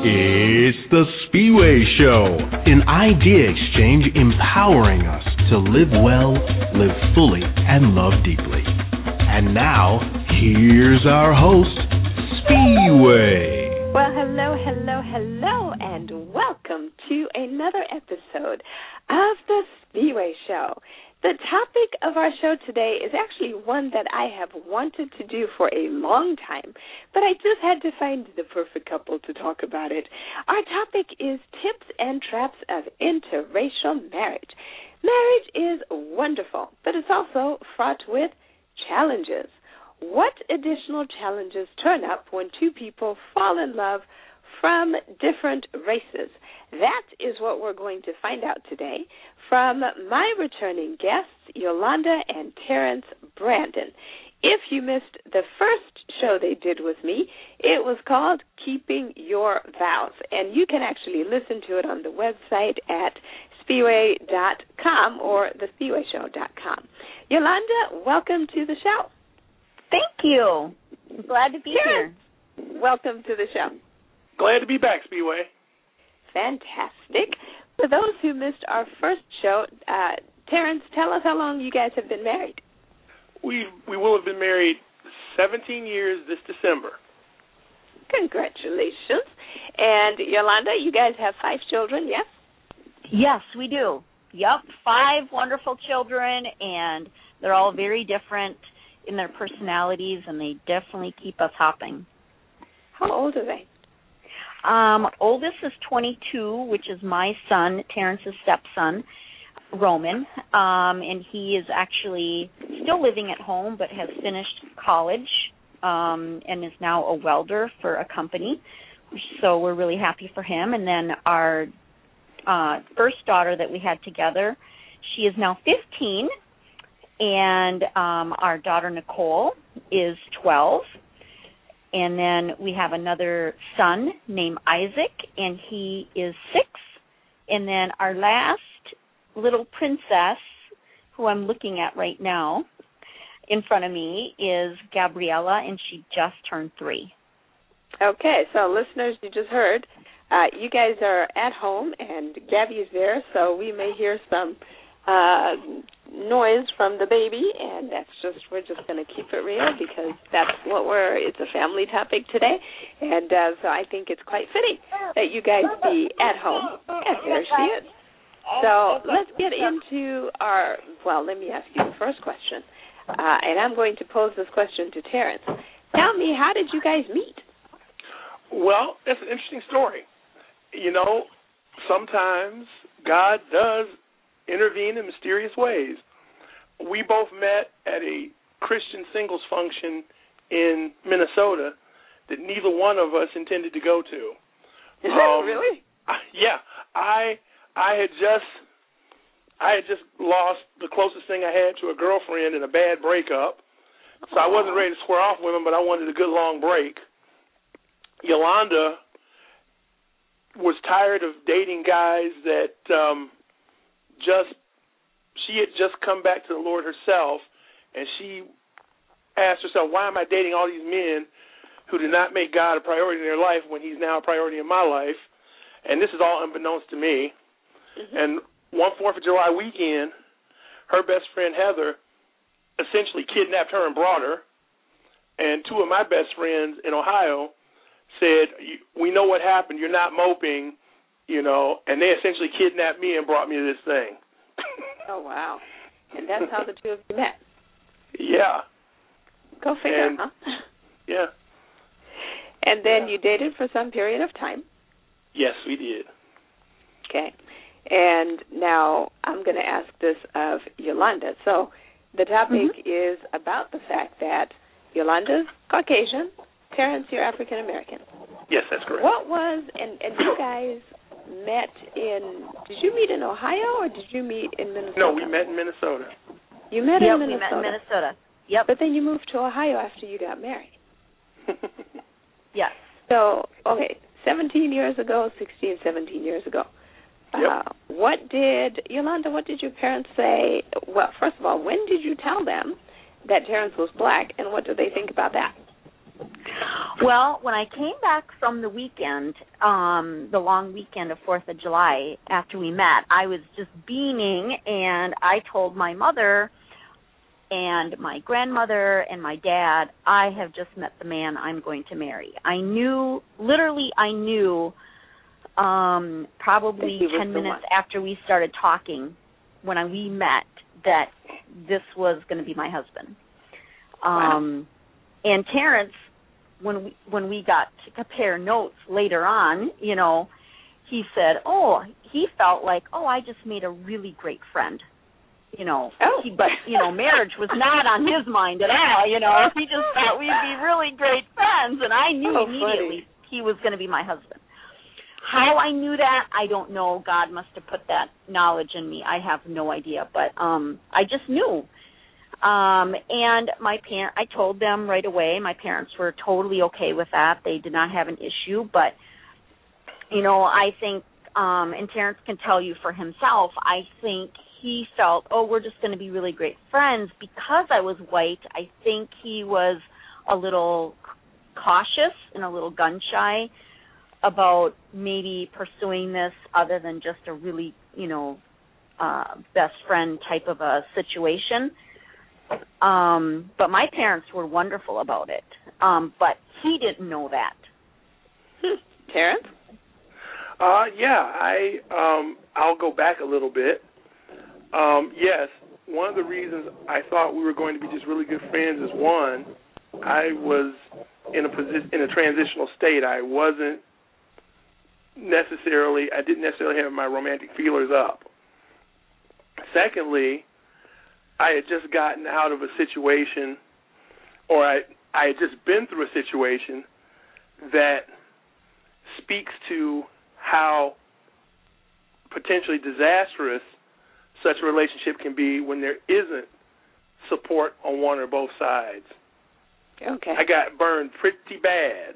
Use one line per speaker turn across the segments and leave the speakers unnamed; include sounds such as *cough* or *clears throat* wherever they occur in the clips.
It's the Spiwe Show, an idea exchange empowering us to live well, live fully, and love deeply. And now, here's our host, Spiwe.
Well, hello, hello, hello, and welcome to another episode of the Spiwe Show. The topic of our show today is actually one that I have wanted to do for a long time, but I just had to find the perfect couple to talk about it. Our topic is tips and traps of interracial marriage. Marriage is wonderful, but it's also fraught with challenges. What additional challenges turn up when two people fall in love from different races? That is what we're going to find out today from my returning guests, Yolanda and Terrance Brandon. If you missed the first show they did with me, it was called Keeping Your Vows. And you can actually listen to it on the website at spiwe.com or thespiweshow.com. Yolanda, welcome to the show.
Thank you. I'm glad to be
Terrance, here. Welcome to the show.
Glad to be back, Spiwe.
Fantastic. For those who missed our first show, uh, Terrance, tell us how long you guys have been married.
We we will have been married 17 years this December.
Congratulations. And Yolanda, you guys have five children, yes?
Yes, we do. Yep, five wonderful children, and they're all very different in their personalities, and they definitely keep us hopping.
How old are they?
Um, oldest is 22, which is my son, Terrance's stepson, Roman, um, and he is actually still living at home, but has finished college um, and is now a welder for a company. So we're really happy for him. And then our uh, first daughter that we had together, she is now 15, and um, our daughter Nicole is 12 and then we have another son named Isaac, and he is six. And then our last little princess, who I'm looking at right now in front of me, is Gabriella, and she just turned three.
Okay, so listeners, you just heard. Uh, you guys are at home, and Gabby is there, so we may hear some uh, noise from the baby, and that's just we're just going to keep it real because that's what we're. It's a family topic today, and uh, so I think it's quite fitting that you guys be at home. And there she is. So let's get into our. Well, let me ask you the first question, uh, and I'm going to pose this question to Terrance. Tell me, how did you guys meet?
Well, it's an interesting story. You know, sometimes God does intervene in mysterious ways. We both met at a Christian singles function in Minnesota that neither one of us intended to go to.
Um, really? *laughs*
yeah, I I had just I had just lost the closest thing I had to a girlfriend in a bad breakup, so I wasn't ready to square off with him, but I wanted a good long break. Yolanda was tired of dating guys that um just she had just come back to the Lord herself, and she asked herself, "Why am I dating all these men who did not make God a priority in their life when He's now a priority in my life?" And this is all unbeknownst to me. Mm-hmm. And one Fourth of July weekend, her best friend Heather essentially kidnapped her and brought her. And two of my best friends in Ohio said, "We know what happened. You're not moping." You know, and they essentially kidnapped me and brought me to this thing. *laughs*
oh wow! And that's how the two of you met.
Yeah.
Go figure,
and,
huh?
Yeah.
And then
yeah.
you dated for some period of time.
Yes, we did.
Okay. And now I'm going to ask this of Yolanda. So the topic
mm-hmm.
is about the fact that Yolanda's Caucasian, Terrence, you're African American.
Yes, that's correct.
What was and and you guys met in? Did you meet in Ohio or did you meet in Minnesota?
No, we met in Minnesota.
You met
yep,
in Minnesota.
we met in Minnesota. Yep.
But then you moved to Ohio after you got married. *laughs*
yes.
So okay, 17 years ago, 16, 17 years ago.
Yep.
Uh, what did Yolanda? What did your parents say? Well, first of all, when did you tell them that Terrence was black, and what do they think about that?
Well, when I came back from the weekend, um, the long weekend of Fourth of July after we met, I was just beaming, and I told my mother and my grandmother and my dad, I have just met the man I'm going to marry. I knew, literally, I knew, um, probably ten minutes after we started talking, when I, we met, that this was going to be my husband. Um,
wow.
and Terrance when we when we got to compare notes later on, you know, he said, "Oh, he felt like, oh, I just made a really great friend." You know,
oh.
he, but you know, marriage was not on his mind at all. You know, he just thought we'd be really great friends, and I knew
oh,
immediately
funny.
he was going to be my husband. How I knew that, I don't know. God must have put that knowledge in me. I have no idea, but um I just knew um, and my parent, I told them right away. My parents were totally okay with that. They did not have an issue, but you know, I think, um, and Terrance can tell you for himself. I think he felt, oh, we're just going to be really great friends because I was white. I think he was a little cautious and a little gun shy about maybe pursuing this other than just a really, you know, uh, best friend type of a situation. Um, but my parents were wonderful about it. Um, but he didn't know that. *laughs*
Terrance?
Uh yeah, I um I'll go back a little bit. Um yes, one of the reasons I thought we were going to be just really good friends is one, I was in a position in a transitional state. I wasn't necessarily I didn't necessarily have my romantic feelers up. Secondly, I had just gotten out of a situation, or I I had just been through a situation that speaks to how potentially disastrous such a relationship can be when there isn't support on one or both sides.
Okay.
I got burned pretty bad.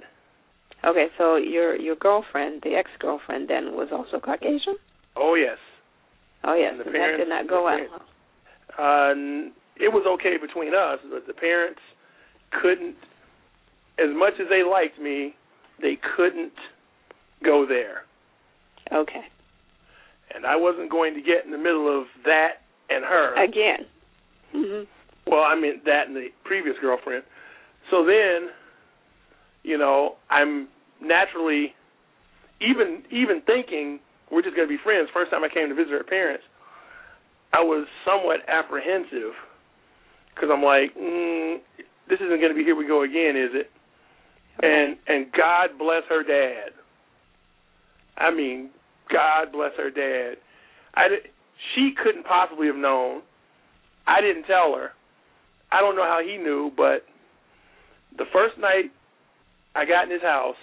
Okay, so your your girlfriend, the ex girlfriend, then was also Caucasian.
Oh yes.
Oh yes,
And
and that did not go well.
Uh, it was okay between us, but the parents couldn't, as much as they liked me, they couldn't go there.
Okay.
And I wasn't going to get in the middle of that and her.
Again. hmm
Well, I mean that and the previous girlfriend. So then, you know, I'm naturally even even thinking we're just going to be friends. First time I came to visit her parents, I was somewhat apprehensive because I'm like, mm, this isn't going to be here we go again, is it? And and God bless her dad. I mean, God bless her dad. I di- she couldn't possibly have known. I didn't tell her. I don't know how he knew, but the first night I got in his house,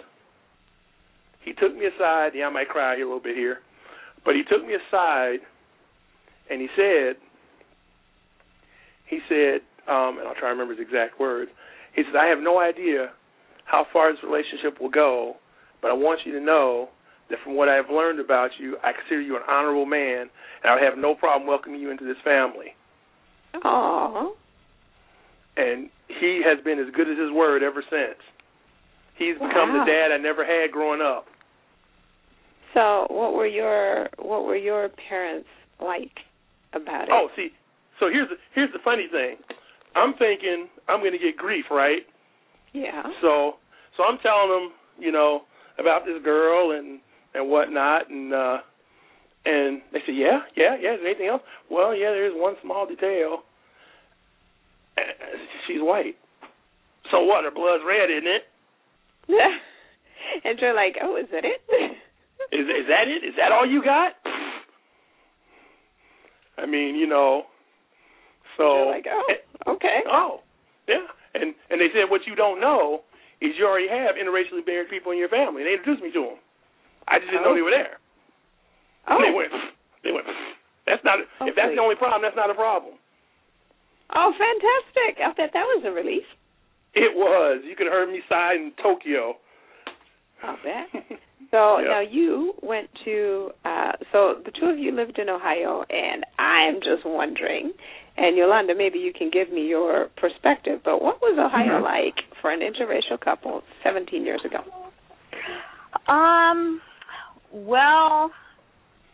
he took me aside. Yeah, I might cry a little bit here, but he took me aside and he said, he said, um, and I'll try to remember his exact words. He said, I have no idea how far this relationship will go, but I want you to know that from what I've learned about you, I consider you an honorable man, and I would have no problem welcoming you into this family.
Aww.
And he has been as good as his word ever since. He's become
Wow.
the dad I never had growing up.
So, what were your what were your parents like about it?
Oh, see, so here's the here's the funny thing. I'm thinking I'm going to get grief, right?
yeah.
So so I'm telling them, you know, about this girl and and whatnot, and uh and they say, yeah, yeah, yeah. Is there anything else? Well, yeah, there's one small detail. Uh, She's white. So what? Her blood's red, isn't it? Yeah. *laughs*
and you're like, oh, is that it? *laughs*
Is is that it? Is that all you got? I mean, you know. So
you're like, oh, okay. *laughs*
Oh, yeah. And and they said what you don't know is you already have interracially married people in your family. And They introduced me to them. I just didn't know
Oh.
they were there.
Oh,
They went. They went. That's not. if oh, that's
Okay.
the only problem, that's not a problem.
oh, fantastic! I thought that was a relief.
It was. You could have heard me sigh in Tokyo.
I bet. *laughs* So
Yeah.
now you went to. uh So the two of you lived in Ohio, and I'm just wondering, And Yolanda, maybe you can give me your perspective. But what was Ohio
Mhm.
like for an interracial couple 17 years ago?
Um, well,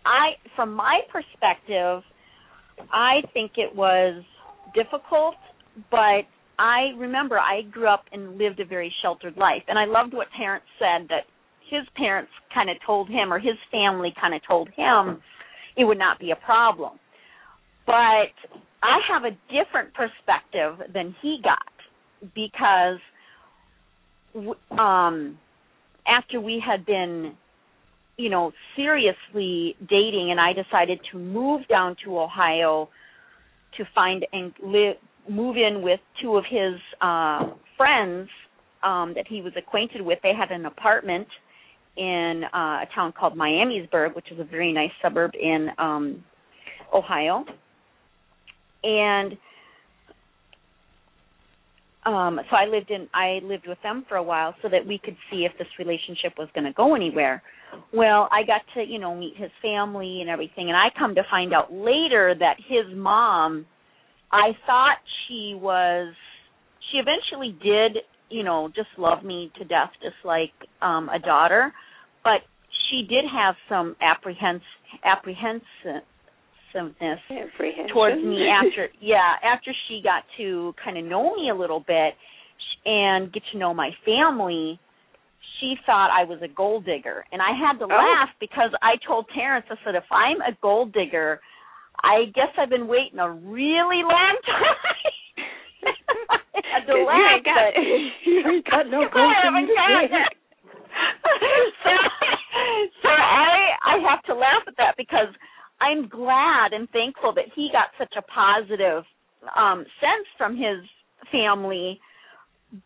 I from my perspective, I think it was difficult, but I remember I grew up and lived a very sheltered life, and I loved what parents said that his parents kind of told him or his family kind of told him it would not be a problem. But I have a different perspective than he got because um after we had been you know seriously dating and I decided to move down to Ohio to find and live move in with two of his uh friends um that he was acquainted with they had an apartment in uh a town called Miamisburg which is a very nice suburb in um Ohio and um so I lived in I lived with them for a while so that we could see if this relationship was going to go anywhere. Well, I got to, you know, meet his family and everything and I come to find out later that his mom I thought she was she eventually did, you know, just love me to death just like um a daughter, but she did have some apprehens apprehensiveness towards me *laughs* after yeah after she got to kind of know me a little bit and get to know my family she thought i was a gold digger. And i had to
Oh.
laugh because i told terrance i said if i'm a gold digger i guess i've been waiting a really long *laughs* time had to
You ain't got-
but *laughs*
you ain't got no gold
I
for
haven't got it. so, so I I have to laugh at that because I'm glad and thankful that he got such a positive um sense from his family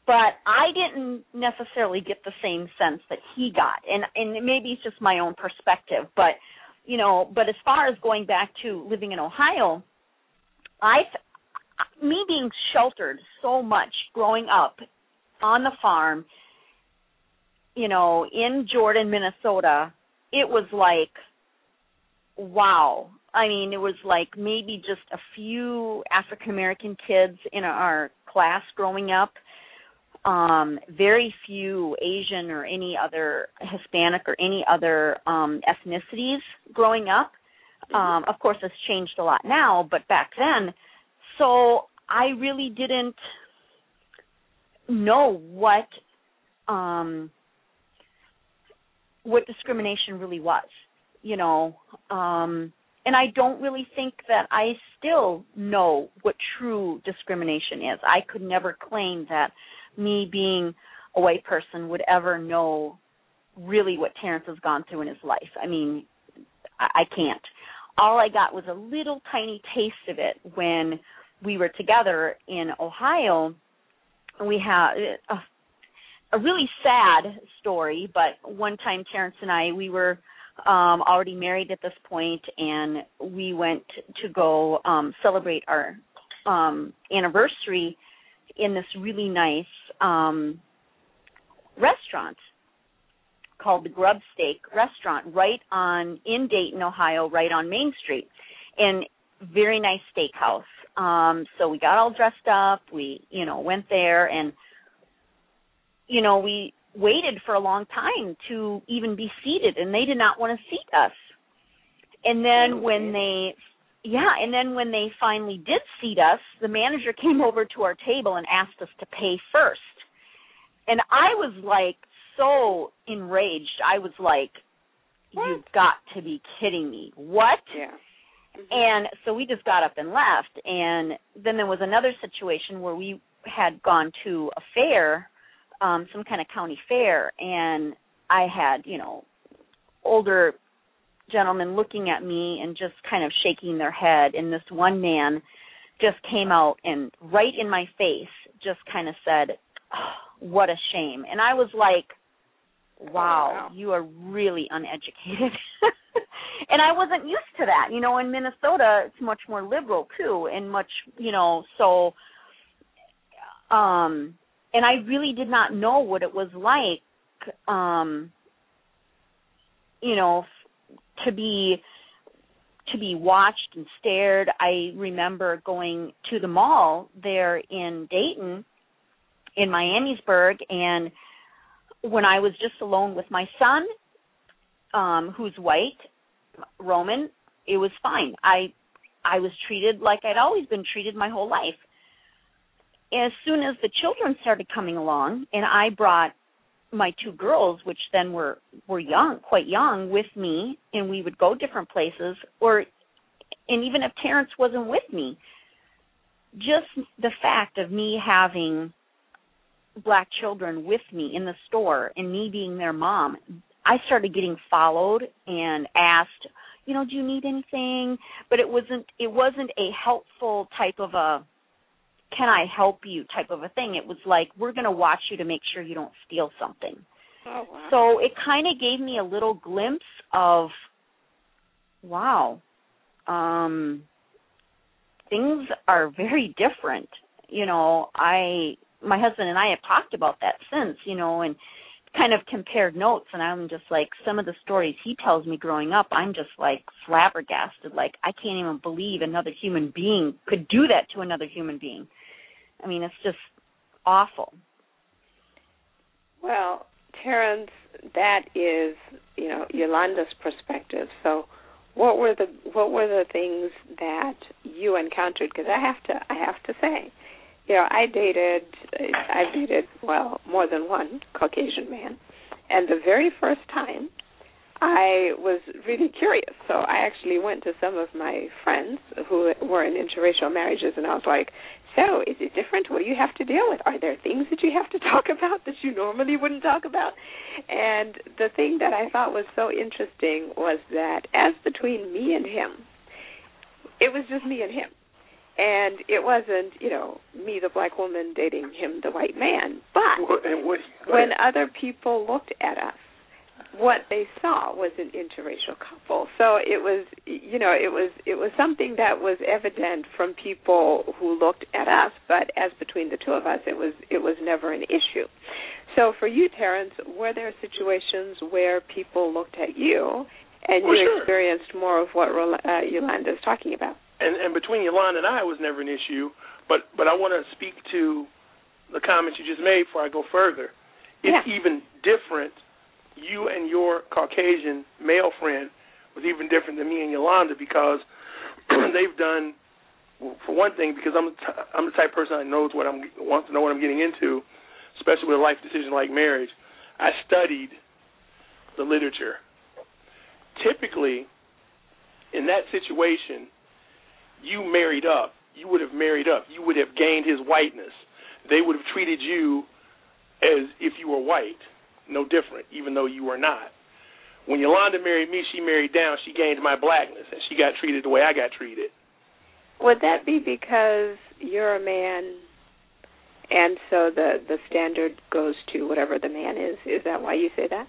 but I didn't necessarily get the same sense that he got and and maybe it's just my own perspective but you know but as far as going back to living in Ohio I me being sheltered so much growing up on the farm you know in Jordan Minnesota it was like wow I mean, it was like maybe just a few African American kids in our class growing up. Um, very few Asian or any other Hispanic or any other um, ethnicities growing up. Um, of course, it's changed a lot now, but back then, so I really didn't know what um, what discrimination really was. You know, um, and I don't really think that I still know what true discrimination is. I could never claim that me being a white person would ever know really what Terrance has gone through in his life. I mean, I, I can't. All I got was a little tiny taste of it when we were together in Ohio. We had a, a really sad story, but one time Terrance and I, we were um already married at this point and we went to go um celebrate our um anniversary in this really nice um restaurant called the Grub Steak restaurant right on in Dayton, Ohio, right on Main Street. And very nice steakhouse. Um so we got all dressed up, we, you know, went there and you know, we waited for a long time to even be seated and they did not want to seat us. And then when they yeah, and then when they finally did seat us, the manager *laughs* came over to our table and asked us to pay first. And I was like so enraged. I was like you've got to be kidding me. What?
Yeah.
And so we just got up and left. And then there was another situation where we had gone to a fair um some kind of county fair and I had, you know, older gentlemen looking at me and just kind of shaking their head and this one man just came out and right in my face just kind of said, oh, "What a shame." And I was like, wow,
wow.
you are really uneducated." *laughs* and I wasn't used to that. You know, in Minnesota it's much more liberal too and much, you know, so um and I really did not know what it was like um you know f- to be to be watched and stared. I remember going to the mall there in Dayton, in Miamisburg, and when I was just alone with my son, um, who's white, Roman, it was fine. I I was treated like I'd always been treated my whole life. As soon as the children started coming along, and I brought my two girls, which then were were young, quite young, with me, and we would go different places, or and even if Terrance wasn't with me, just the fact of me having black children with me in the store and me being their mom, I started getting followed and asked, you know, do you need anything? But it wasn't it wasn't a helpful type of a can I help you type of a thing. It was like we're going to watch you to make sure you don't steal something.
Oh, wow.
So it kind of gave me a little glimpse of wow. Um things are very different. You know, I my husband and I have talked about that since, you know, and kind of compared notes and I'm just like some of the stories he tells me growing up, I'm just like flabbergasted. Like I can't even believe another human being could do that to another human being. I mean, it's just awful.
Well, Terrance, that is, you know, Yolanda's perspective. So, what were the what were the things that you encountered? Because I have to I have to say, you know, I dated, I've dated, well, more than one Caucasian man. And the very first time, I was really curious. So I actually went to some of my friends who were in interracial marriages, and I was like, so is it different? What do you have to deal with? Are there things that you have to *laughs* talk about that you normally wouldn't talk about? And the thing that I thought was so interesting was that as between me and him, it was just me and him and it wasn't you know me the black woman dating him the white man. But
What- what,
when other people looked at us what they saw was an interracial couple. So it was you know it was it was something that was evident from people who looked at us. But as between the two of us it was it was never an issue. So for you terrance were there situations where people looked at you and
Well,
you
sure.
experienced more of what uh, Yolanda is talking about
and and between Yolanda and I was never an issue. But but I want to speak to the comments you just made before I go further. It's
Yeah.
even different. You and your Caucasian male friend was even different than me and Yolanda because *clears throat* they've done. For one thing, because I'm the t- I'm the type of person that knows what I'm wants to know what I'm getting into, especially with a life decision like marriage. I studied the literature. Typically, in that situation, you married up. You would have married up. You would have gained his whiteness. They would have treated you as if you were white, no different, even though you were not. When Yolanda married me, she married down. She gained my blackness, and she got treated the way I got treated.
Would that be because you're a man, and so the the standard goes to whatever the man is? Is that why you say that?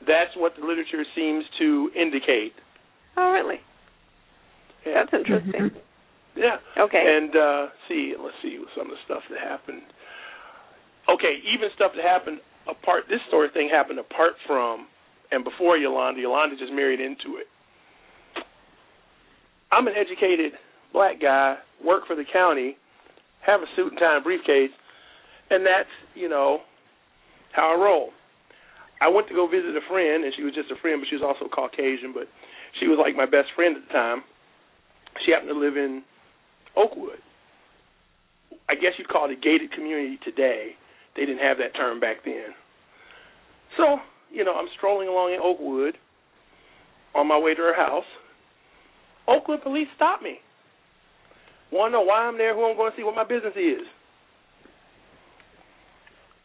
That's what the literature seems to indicate.
Oh, really?
Yeah.
That's interesting.
Yeah.
Okay.
And uh see, let's see some of the stuff that happened. Okay, even stuff that happened apart. This sort of thing happened apart from and before Yolanda. Yolanda just married into it. I'm an educated black guy, work for the county, have a suit and tie and briefcase, and that's you know how I roll. I went to go visit a friend, and she was just a friend, but she was also Caucasian, but she was like my best friend at the time. She happened to live in Oakwood. I guess you'd call it a gated community today. They didn't have that term back then. So, you know, I'm strolling along in Oakwood on my way to her house. Oakwood police stopped me. Want to know why I'm there, who I'm going to see, what my business is.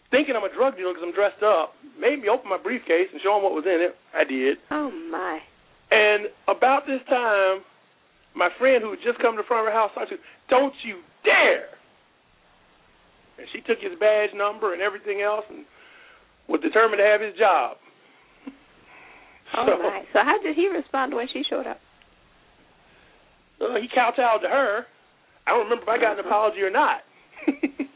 Thinking I'm a drug dealer because I'm dressed up, made me open my briefcase and show them what was in it. I did.
oh my.
And about this time, my friend who had just come to the front of her house started to, don't you dare. And she took his badge number and everything else and was determined to have his job. *laughs*
Oh
so,
my. So how did he respond when she showed up?
Uh, he kowtowed to her. I don't remember if I got an apology or not. *laughs*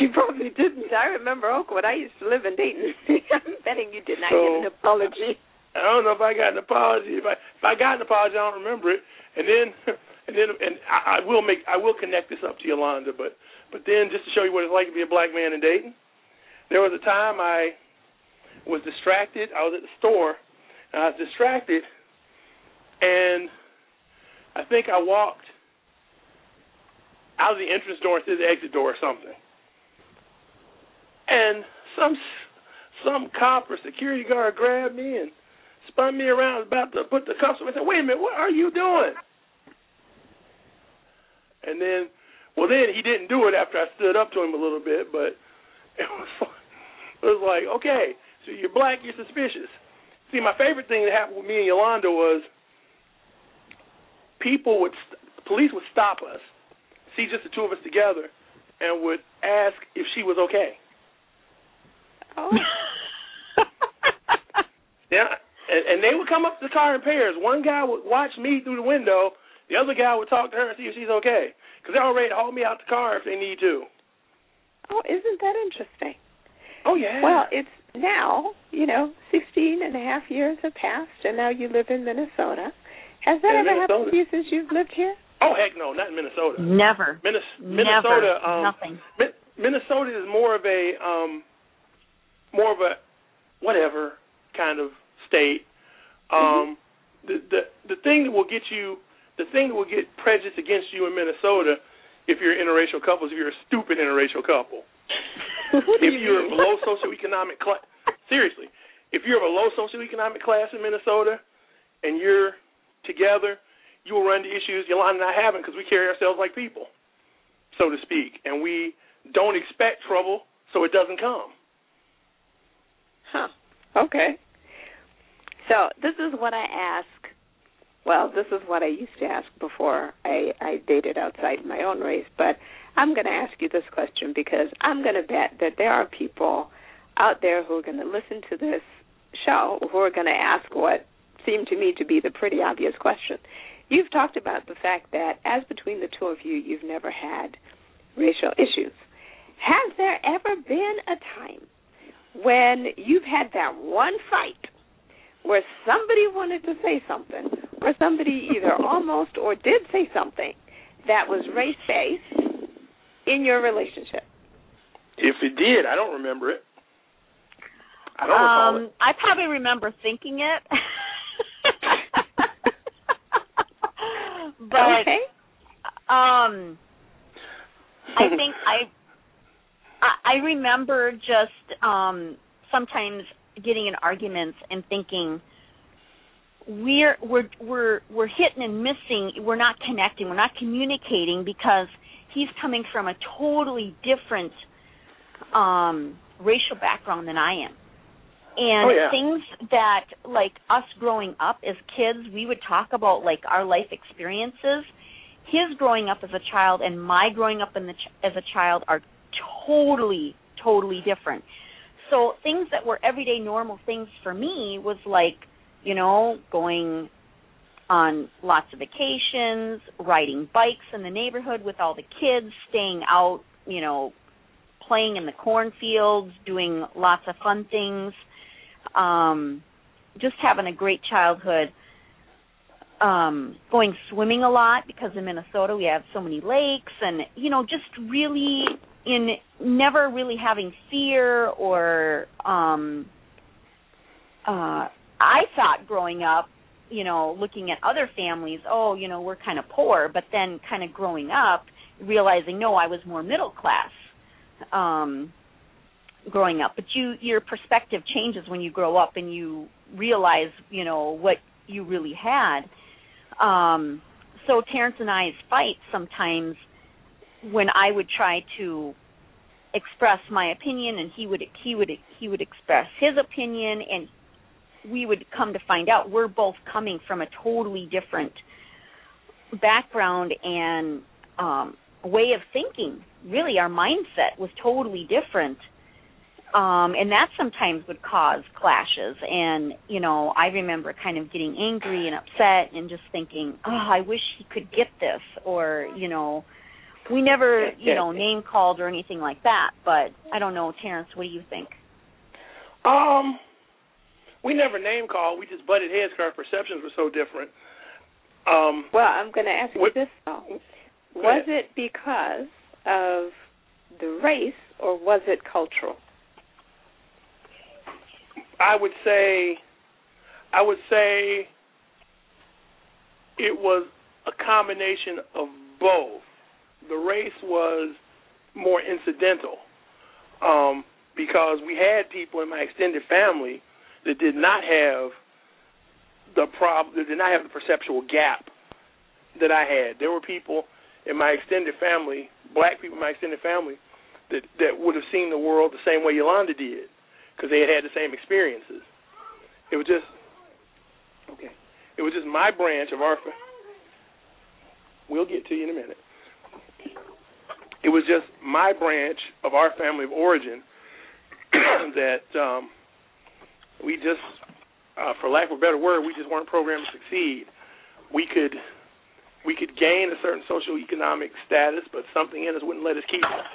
You probably didn't. I remember Oakwood. I used to live in Dayton. *laughs* I'm betting you did not
So-
get an apology.
I don't know if I got an apology. If I if I got an apology, I don't remember it. And then *laughs* and then and I, I will make I will connect this up to Yolanda, but but then just to show you what it's like to be a black man in Dayton, there was a time I was distracted. I was at the store and I was distracted, and I think I walked out of the entrance door to the exit door or something, and some some cop or security guard grabbed me and spun me around, about to put the cuffs on me. I said, "Wait a minute, what are you doing?" And then, well, then he didn't do it after I stood up to him a little bit, but *laughs* it was it was like, okay, so you're black, you're suspicious. See, my favorite thing that happened with me and Yolanda was people would, police would stop us, see just the two of us together, and would ask if she was okay.
Oh. *laughs*
Yeah, and, and they would come up to the car in pairs. One guy would watch me through the window. The other guy would talk to her and see if she's okay. Because they're all ready to haul me out the car if they need to.
oh, isn't that interesting?
Oh, yeah.
Well, it's now, you know, 16 and a half years have passed, and now you live in Minnesota. Has that
In
ever happened to you since you've lived here?
oh, heck no, not in Minnesota.
Never.
Minnes-
Never.
Minnesota, um,
Nothing.
Mi- Minnesota is more of a um more of a whatever kind of state. Um the the the thing that will get you the thing that will get prejudice against you in Minnesota if you're an interracial couple is if you're a stupid interracial couple. If
you
you're of
mean?
a low socioeconomic class seriously, if you're of a low socioeconomic class in Minnesota and you're together, you will run into issues Yolanda and I haven't because we carry ourselves like people, so to speak, and we don't expect trouble, so it doesn't come.
Huh. Okay. So this is what I ask. Well, this is what I used to ask before I, I dated outside my own race, but I'm going to ask you this question because I'm going to bet that there are people out there who are going to listen to this show who are going to ask what seemed to me to be the pretty obvious question. You've talked about the fact that as between the two of you, you've never had racial issues. Has there ever been a time when you've had that one fight where somebody wanted to say something, or somebody either *laughs* almost or did say something that was race based in your relationship?
If it did, I don't remember it. I don't recall
Um,
it.
I probably remember thinking it. *laughs* but
okay.
um I think *laughs* I I, I remember just um sometimes getting in arguments and thinking we're we're we're we're hitting and missing we're not connecting we're not communicating because he's coming from a totally different um racial background than I am. And
Oh, yeah.
things that like us growing up as kids we would talk about like our life experiences. His growing up as a child and my growing up in the ch- as a child are totally totally different so things that were everyday normal things for me was like you know going on lots of vacations riding bikes in the neighborhood with all the kids staying out you know playing in the cornfields doing lots of fun things um just having a great childhood. Um going swimming a lot because in Minnesota we have so many lakes and you know just really in never really having fear or um uh I thought growing up you know looking at other families oh you know we're kind of poor but then kind of growing up realizing no I was more middle class um growing up. But you your perspective changes when you grow up and you realize you know what you really had. Um so Terrance and I's fight sometimes when I would try to express my opinion and he would he would he would express his opinion and we would come to find out we're both coming from a totally different background and um way of thinking. Really our mindset was totally different. Um and that sometimes would cause clashes and you know i remember kind of getting angry and upset and just thinking oh i wish he could get this or you know we never you know name called or anything like that but i don't know terrance what do you think
Um, we never name called. We just butted heads because our perceptions were so different. Um,
well, I'm going to ask you
what,
this though: Was it because of the race, or was it cultural?
I would say, I would say, it was a combination of both. The race was more incidental um, because we had people in my extended family that did not have the problem, that did not have the perceptual gap that I had. There were people in my extended family, black people in my extended family, that that would have seen the world the same way Yolanda did, because they had had the same experiences. It was just okay. It was just my branch of our. We'll get to you in a minute. It was just my branch of our family of origin *clears throat* that um, we just, uh, for lack of a better word, we just weren't programmed to succeed. We could we could gain a certain social economic status, but something in us wouldn't let us keep it.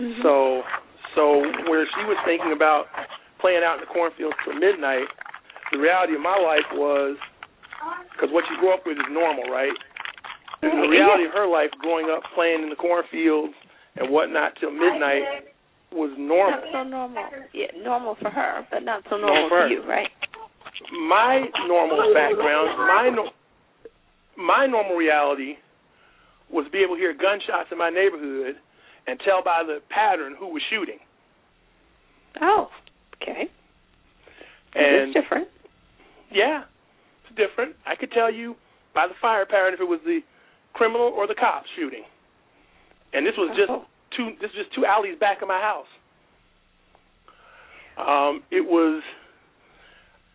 Mm-hmm.
So so where she was thinking about playing out in the cornfields till midnight, the reality of my life was because what you grew up with is normal, right? And the *laughs* reality of her life, growing up playing in the cornfields and whatnot till midnight, was normal.
Not so normal. Yeah, normal for her, but not so normal,
normal for,
for you, right?
My normal background, my no, my normal reality was to be able to hear gunshots in my neighborhood and tell by the pattern who was shooting.
Oh, okay.
And
it's different.
Yeah, it's different. I could tell you by the fire pattern if it was the criminal or the cops shooting. And this was just
oh.
two. This was just two alleys back of my house. Um, it was.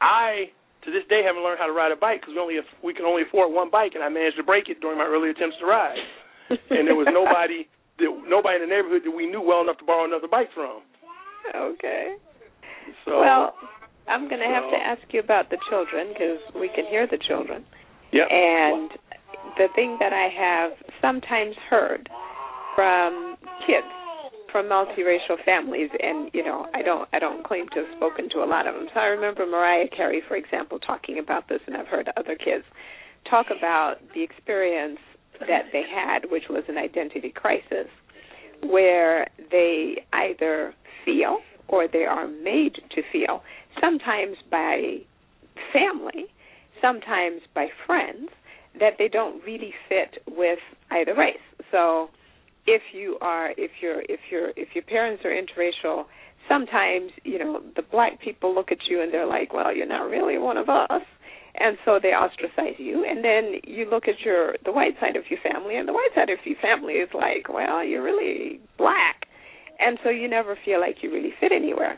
I to this day haven't learned how to ride a bike because we only we can only afford one bike, and I managed to break it during my early attempts to ride. *laughs* and there was nobody that nobody in the neighborhood that we knew well enough to borrow another bike from.
Okay.
So
well, I'm going to
so,
have to ask you about the children because we can hear the children.
Yeah.
And the thing that I have sometimes heard from kids from multiracial families and you know I don't I don't claim to have spoken to a lot of them. So I remember Mariah Carey for example talking about this and I've heard other kids talk about the experience that they had which was an identity crisis where they either feel or they are made to feel sometimes by family, sometimes by friends that they don't really fit with either race. So if you are if you're if you're if your parents are interracial sometimes you know the black people look at you and they're like well you're not really one of us. And so they ostracize you. And then you look at your the white side of your family and the white side of your family is like well you're really black. And so you never feel like you really fit anywhere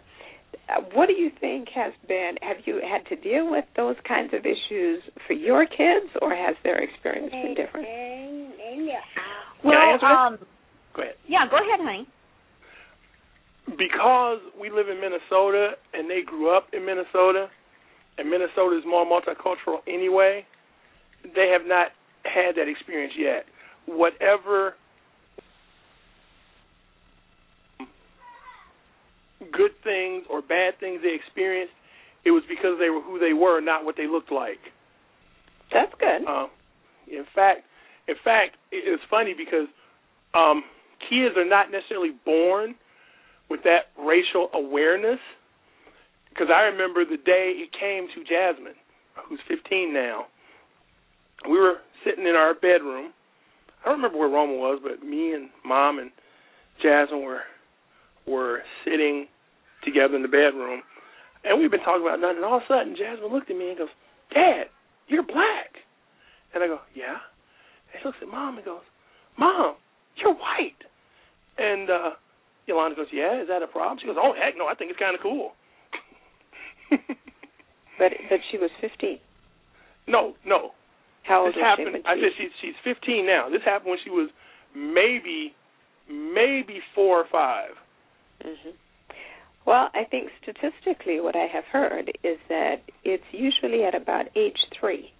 what do you think has been have you had to deal with those kinds of issues for your kids or has their experience been different
well um
Go ahead.
Yeah, go ahead, honey.
Because we live in Minnesota and they grew up in Minnesota, and Minnesota is more multicultural anyway, they have not had that experience yet. Whatever good things or bad things they experienced, it was because they were who they were, not what they looked like.
That's good.
Um, in fact, in fact, it's funny because um, kids are not necessarily born with that racial awareness. Because I remember the day it came to Jasmine, who's 15 now. We were sitting in our bedroom. I don't remember where Roma was, but me and mom and Jasmine were were sitting together in the bedroom, and we've been talking about nothing. And all of a sudden, Jasmine looked at me and goes, "Dad, you're black." And I go, "Yeah." And she looks at mom and goes, "Mom, you're white." And uh Yolanda goes, Yeah, is that a problem? She goes, Oh heck no, I think it's kinda cool. *laughs*
but but she was fifteen.
No, no.
How old
this
is
happened
she?
I said she's she's fifteen now. This happened when she was maybe maybe four or 5
Mm-hmm. Well, I think statistically, what I have heard is that it's usually at about age three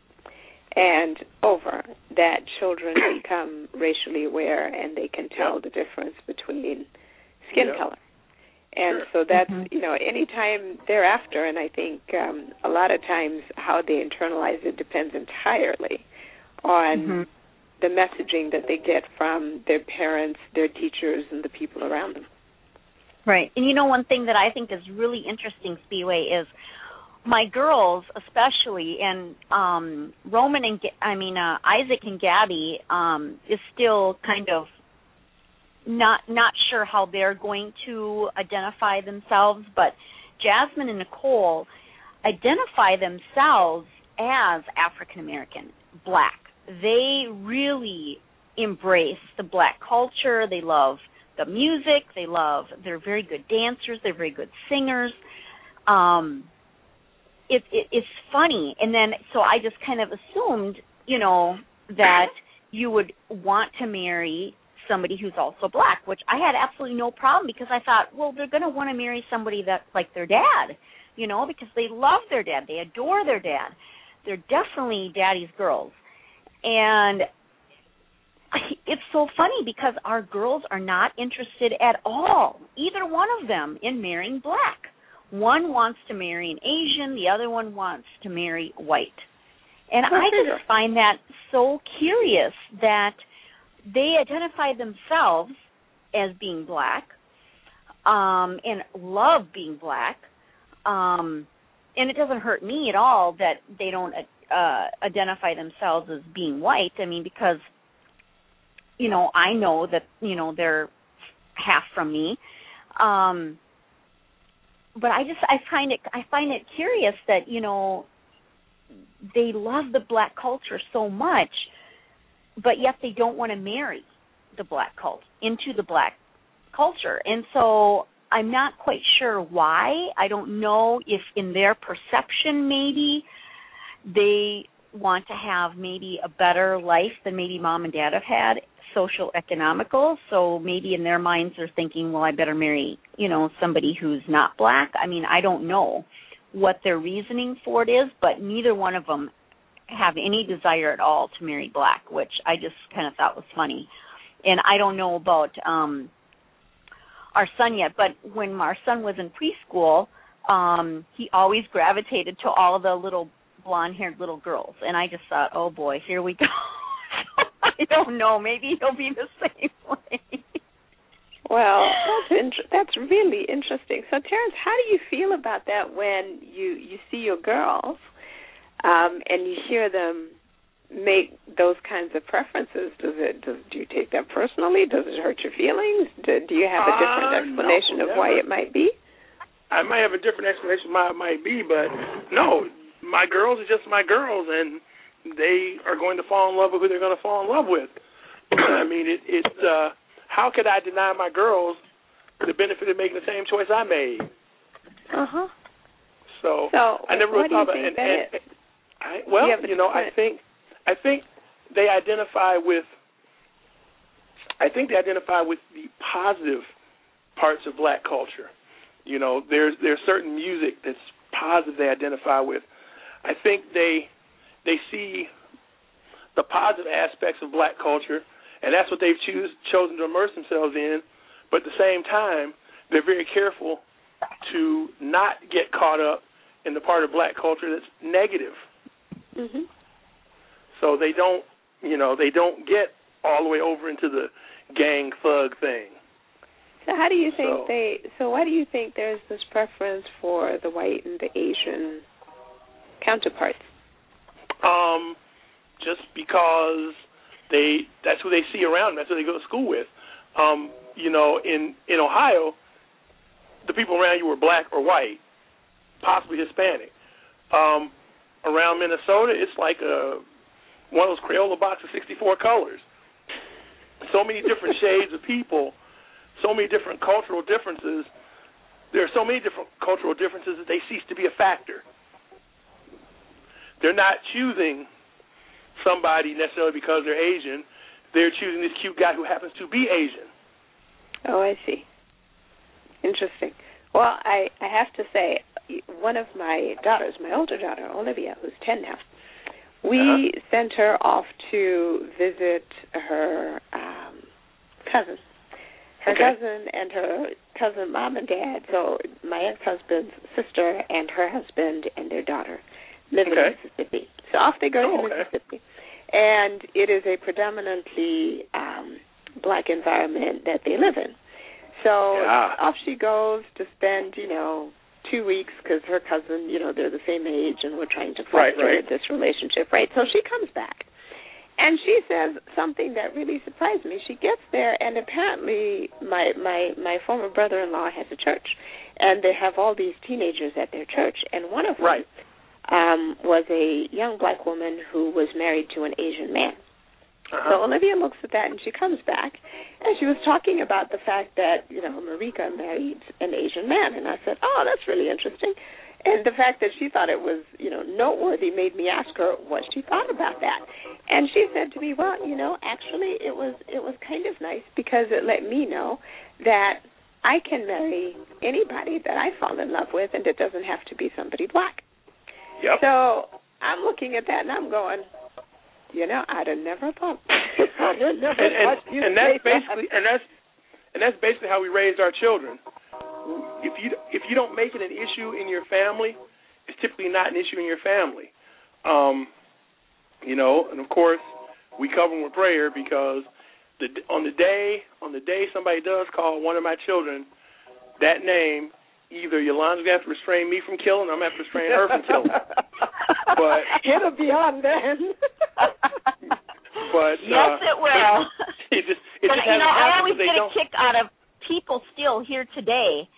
and over that children *coughs* become racially aware and they can tell
yep.
the difference between skin
yep.
color. and
sure.
so that's
Mhm.
you know anytime thereafter and i think um a lot of times how they internalize it depends entirely on
Mhm.
the messaging that they get from their parents their teachers and the people around them
Right. And you know one thing that I think is really interesting, Spiwe, is my girls especially and um Roman and I mean uh Isaac and Gabby um is still kind of not not sure how they're going to identify themselves, but Jasmine and Nicole identify themselves as African American, black. They really embrace the black culture. They love the music. They love. They're very good dancers. They're very good singers. Um, it, it it's funny, and then so I just kind of assumed, you know, that you would want to marry somebody who's also black, which I had absolutely no problem because I thought, well, they're going to want to marry somebody that's like their dad, you know, because they love their dad, they adore their dad. They're definitely daddy's girls. And it's so funny because our girls are not interested at all, either one of them, in marrying black. One wants to marry an Asian, the other one wants to marry white. And I just find that so curious that they identify themselves as being black um and love being black um and it doesn't hurt me at all that they don't uh identify themselves as being white i mean because you know i know that you know they're half from me. Um but i just i find it i find it curious that you know they love the black culture so much but yet they don't want to marry the black cult into the black culture. And so i'm not quite sure why. I don't know if in their perception maybe they want to have maybe a better life than maybe mom and dad have had social economical so maybe in their minds they're thinking well i better marry you know somebody who's not black. I mean i don't know what their reasoning for it is but neither one of them have any desire at all to marry black which i just kind of thought was funny. And i don't know about um our son yet but when our son was in preschool um he always gravitated to all the little blonde haired little girls. And i just thought oh boy here we go *laughs* *laughs* i don't know maybe he'll be the same way
Well, that's int- that's really interesting. So, Terrance, how do you feel about that when you you see your girls um, and you hear them make those kinds of preferences? Does it does do you take that personally? Does it hurt your feelings? Do, do you have a different
Uh,
explanation
no,
of why it might be?
I might have a different explanation why it might be, but no, my girls are just my girls, and they are going to fall in love with who they're going to fall in love with. *clears throat* I mean, it. it uh, how could I deny my girls the benefit of making the same choice I made?
Uh huh.
So,
So,
I never really thought about and, and,
is?
I, well,
Yeah,
you know, I think I think they identify with I think they identify with the positive parts of black culture. You know, there's there's certain music that's positive they identify with. I think they they see the positive aspects of black culture and that's what they've choose, chosen to immerse themselves in, but at the same time, they're very careful to not get caught up in the part of black culture that's negative.
Mhm.
So they don't, you know, they don't get all the way over into the gang thug thing.
So, how do you think
So-
they? So, why do you think there's this preference for the white and the Asian counterparts?
Um, just because they that's who they see around, them, that's who they go to school with. Um, you know, in in Ohio, the people around you were black or white, possibly Hispanic. Um, around Minnesota, it's like a one of those Crayola boxes, 64 colors. So many different *laughs* shades of people, so many different cultural differences. There are so many different cultural differences that they cease to be a factor. They're not choosing somebody necessarily because they're Asian. They're choosing this cute guy who happens to be Asian.
Oh, I see. Interesting. Well, I I have to say, one of my daughters, my older daughter Olivia, who's ten now, we
Uh-huh.
sent her off to visit her um cousin. Her
Okay.
cousin and her cousin mom and dad, so my ex-husband's sister and her husband and their daughter live
Okay.
in Mississippi. So off they go
Oh,
to
okay.
Mississippi, and it is a predominantly um black environment that they live in. So
Yeah.
off she goes to spend, you know, two weeks because her cousin, you know, they're the same age, and we're trying to
Right,
foster
right.
this relationship, right? So she comes back, and she says something that really surprised me. She gets there, and apparently, my my my former brother-in-law has a church, and they have all these teenagers at their church, and one of them
Right.
Um, was a young black woman who was married to an Asian man.
Uh-huh.
So Olivia looks at that and she comes back and she was talking about the fact that, you know, Marika married an Asian man and I said, Oh, that's really interesting and the fact that she thought it was, you know, noteworthy made me ask her what she thought about that. And she said to me, Well, you know, actually it was it was kind of nice because it let me know that I can marry anybody that I fall in love with and it doesn't have to be somebody black.
Yep.
So I'm looking at that and I'm going, you know, I'd have never thought. *laughs* I'd have never
and, and,
thought you'd
and that's
say that.
basically and that's and that's basically how we raised our children. If you if you don't make it an issue in your family, it's typically not an issue in your family. Um, you know, and of course we cover them with prayer because the on the day on the day somebody does call one of my children that name, either Yolanda's gonna have to restrain me from killing, or I'm gonna have to restrain her from killing. *laughs* But
it'll be on then.
But
yes,
uh,
it will. *laughs*
it just it
but
just
you know, I always get a
don't.
kick out of people still here today.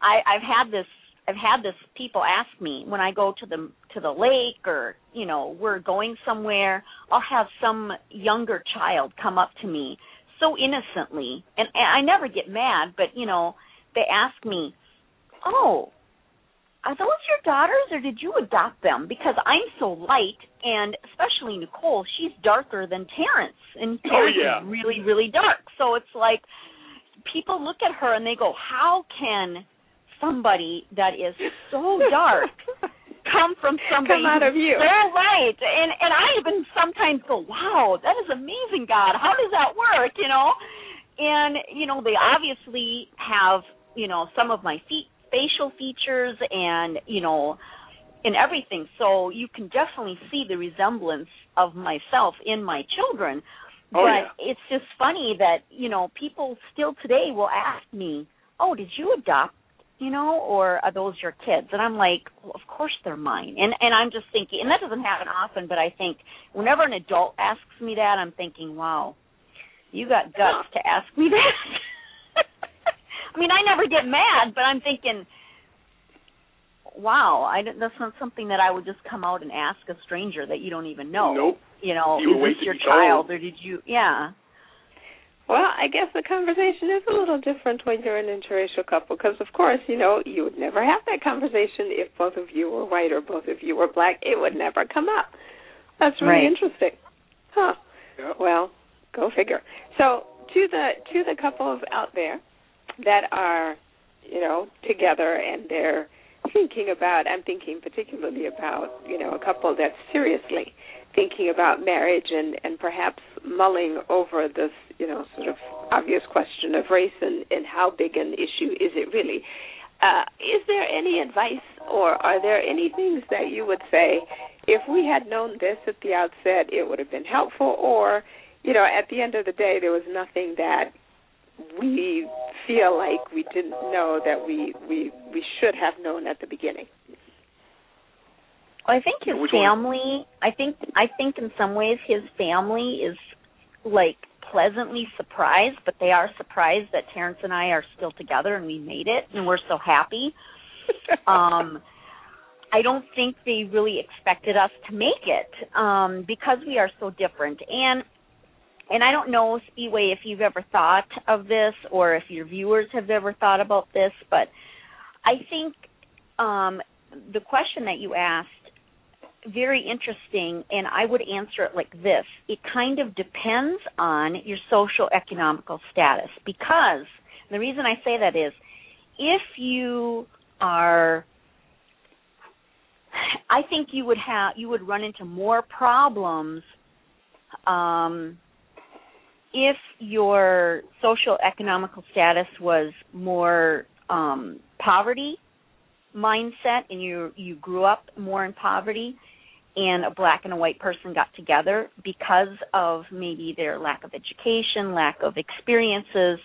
I, I've had this. I've had this. People ask me when I go to the to the lake or you know we're going somewhere. I'll have some younger child come up to me so innocently, and, and I never get mad. But you know, they ask me, "Oh, are those your daughters, or did you adopt them?" Because I'm so light, and especially Nicole, she's darker than Terrance, and
Oh,
Terrance
yeah.
is really, really dark. So it's like people look at her and they go, "How can somebody that is so dark *laughs* come from somebody
Come out of you.
so light?" And and I even sometimes go, "Wow, that is amazing, God. How does that work?" You know, and you know they obviously have you know some of my feet facial features and you know and everything. So you can definitely see the resemblance of myself in my children.
Oh,
but
yeah.
it's just funny that you know people still today will ask me oh did you adopt you know or are those your kids? And i'm like well of course they're mine. And and i'm just thinking and that doesn't happen often but i think whenever an adult asks me that i'm thinking wow you got guts to ask me that *laughs* i mean i never get mad but i'm thinking wow i don't- that's not something that i would just come out and ask a stranger that you don't even know
Nope.
you know
You would
is this your child
told.
or did you yeah
Well, I guess the conversation is a little different when you're an interracial couple because, of course, you know, you would never have that conversation if both of you were white or both of you were black. It would never come up. That's really
Right.
interesting. Huh.
Yeah.
Well, go figure. So, to the to the couples out there that are, you know, together and they're thinking about I'm thinking particularly about, you know, a couple that's seriously thinking about marriage and and perhaps mulling over this, you know, sort of obvious question of race and and how big an issue is it really? Uh, is there any advice or are there any things that you would say if we had known this at the outset it would have been helpful or you know at the end of the day there was nothing that we feel like we didn't know that we we we should have known at the beginning
I think his
Which one?
family. I think I think in some ways his family is like pleasantly surprised, but they are surprised that Terrance and I are still together and we made it, and we're so happy. *laughs* um, I don't think they really expected us to make it um, because we are so different. And and I don't know Spiwe if you've ever thought of this or if your viewers have ever thought about this, but I think um, the question that you asked very interesting and I would answer it like this. It kind of depends on your social economical status because the reason I say that is if you are I think you would have you would run into more problems um if your social economical status was more um poverty mindset and you you grew up more in poverty and a black and a white person got together because of maybe their lack of education, lack of experiences,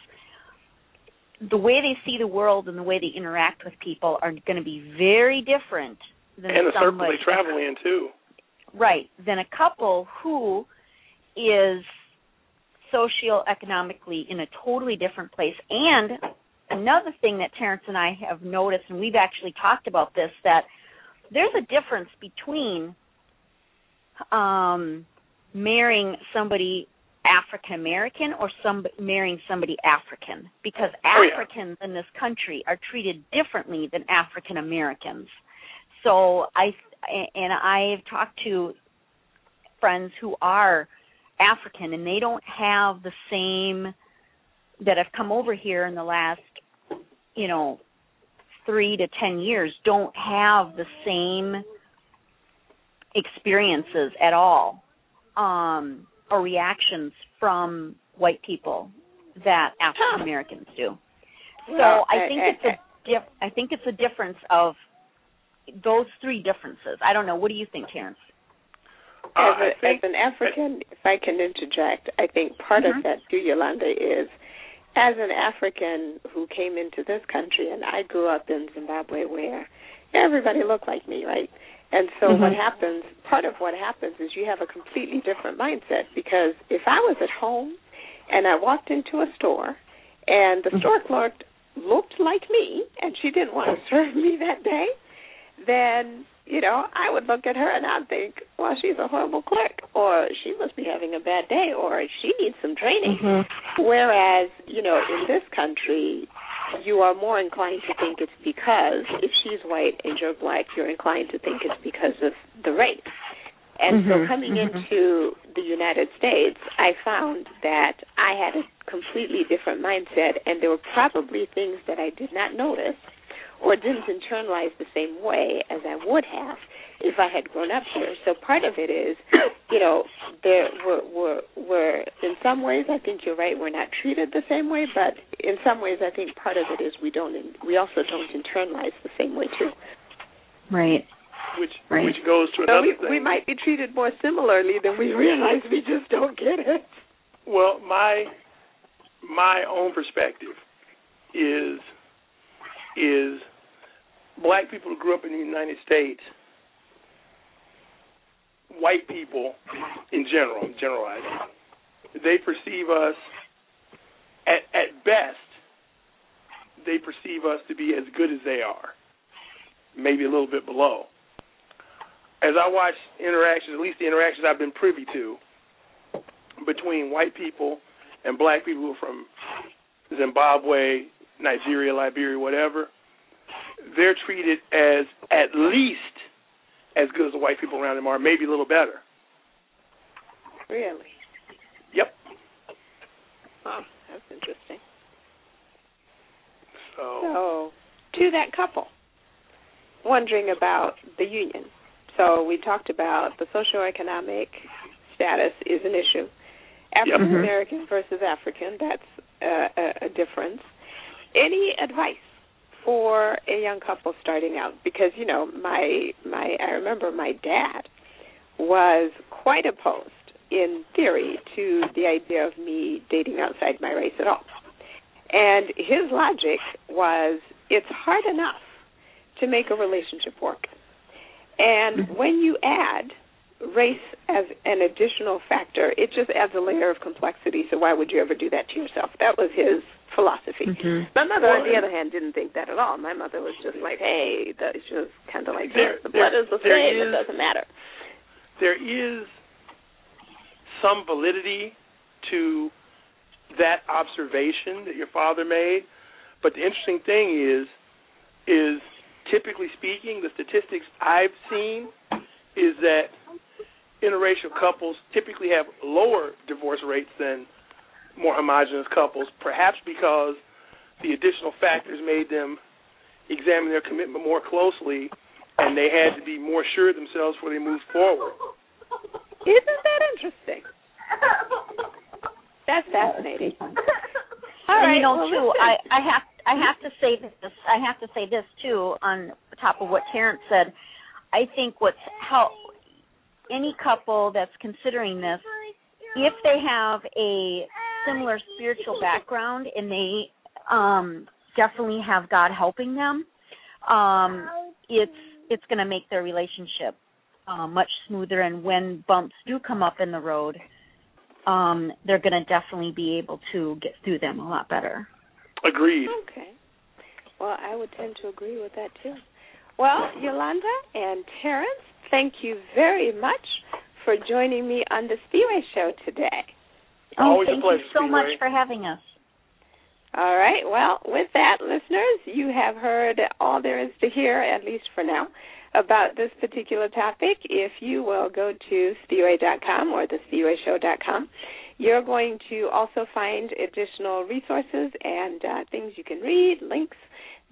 the way they see the world and the way they interact with people are going to be very different than
and the circle
somebody
they travel in too.
right than a couple who is socioeconomically in a totally different place and another thing that Terrance and I have noticed and we've actually talked about this that there's a difference between um marrying somebody African American or some marrying somebody African because
Oh, yeah.
Africans in this country are treated differently than African Americans. So I and I have talked to friends who are African and they don't have the same that have come over here in the last you know 3 to 10 years don't have the same experiences at all um or reactions from white people that African Americans do. So
Well,
I think
uh,
it's a diff- I think it's a difference of those three differences. I don't know. What do you think, Terrance?
Uh,
as, a,
think
as an African, if I can interject, I think part
Mhm.
of that too, Yolanda, is as an African who came into this country, and I grew up in Zimbabwe where everybody looked like me, right? And so what
Mhm.
happens, part of what happens is you have a completely different mindset because if I was at home and I walked into a store and the store clerk looked like me and she didn't want to *laughs* serve me that day, then you know I would look at her and I'd think, well, she's a horrible clerk, or she must be having a bad day, or she needs some training. Whereas you know in this country, you are more inclined to think it's because if she's white and you're black, you're inclined to think it's because of the race. And so
Mhm,
coming
mhm.
into the United States, I found that I had a completely different mindset, and there were probably things that I did not notice or didn't internalize the same way as I would have if I had grown up here. So part of it is, *clears throat* you know, there we're, we're, we're in some ways I think you're right. We're not treated the same way, but in some ways I think part of it is we don't. We also don't internalize the same way too.
Right.
which
Right.
which goes to
So
another
we,
thing.
we might be treated more similarly than we realize. We just don't get it.
Well, my my own perspective is is black people who grew up in the United States, white people in general, I'm generalizing, they perceive us at at best they perceive us to be as good as they are, maybe a little bit below. As I watch interactions, at least the interactions I've been privy to between white people and black people from Zimbabwe, Nigeria, Liberia, whatever, they're treated as at least as good as the white people around them are, maybe a little better.
Really?
Yep.
Oh, that's interesting.
So
So, to that couple, wondering about the union. So, we talked about the socioeconomic status is an issue. African American versus African, that's uh, a, a difference. Any advice for a young couple starting out? Because you know, my my I remember my dad was quite opposed in theory to the idea of me dating outside my race at all. And his logic was it's hard enough to make a relationship work. And mm-hmm. when you add race as an additional factor, it just adds a layer of complexity. So why would you ever do that to yourself? That was his philosophy.
Mhm.
My mother, on the other hand, didn't think that at all. My mother was just like, "Hey, that's just kind of like
There-.
The blood
there-
is the same.
is-
it doesn't matter."
there is some validity to that observation that your father made, but the interesting thing is is typically speaking, the statistics I've seen is that interracial couples typically have lower divorce rates than more homogenous couples, perhaps because the additional factors made them examine their commitment more closely and they had to be more sure of themselves before they moved forward.
Isn't that interesting? That's fascinating. *laughs* All
and
right.
you know,
well,
too. I I have I have to say this. I have to say this too on top of what Terrance said. I think what's how any couple that's considering this, if they have a similar spiritual background and they um definitely have God helping them, um it's it's going to make their relationship uh, much smoother and when bumps do come up in the road, um they're going to definitely be able to get through them a lot better.
Agreed.
Okay. Well, I would tend to agree with that too. Well, Yolanda and Terrance, thank you very much for joining me on the Spiwe Show today.
Oh,
Always
thank you so much for having us.
All right. Well, with that, listeners, you have heard all there is to hear, at least for now, about this particular topic. If you will go to spiwe.com or thespiweshow.com, you're going to also find additional resources and uh, things you can read, links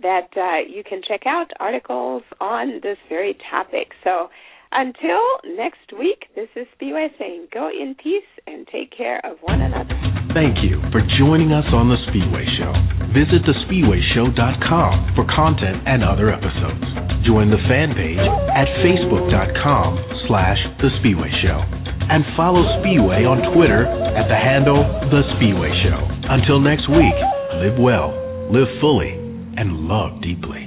that uh, you can check out, articles on this very topic. So until next week, this is Spiwe saying go in peace and take care of one another.
Thank you for joining us on The Spiwe Show. Visit theSpiweShow.com for content and other episodes. Join the fan page at facebook.com slash The Spiwe Show. And follow Spiwe on Twitter at the handle The Spiwe Show. Until next week, live well, live fully, and love deeply.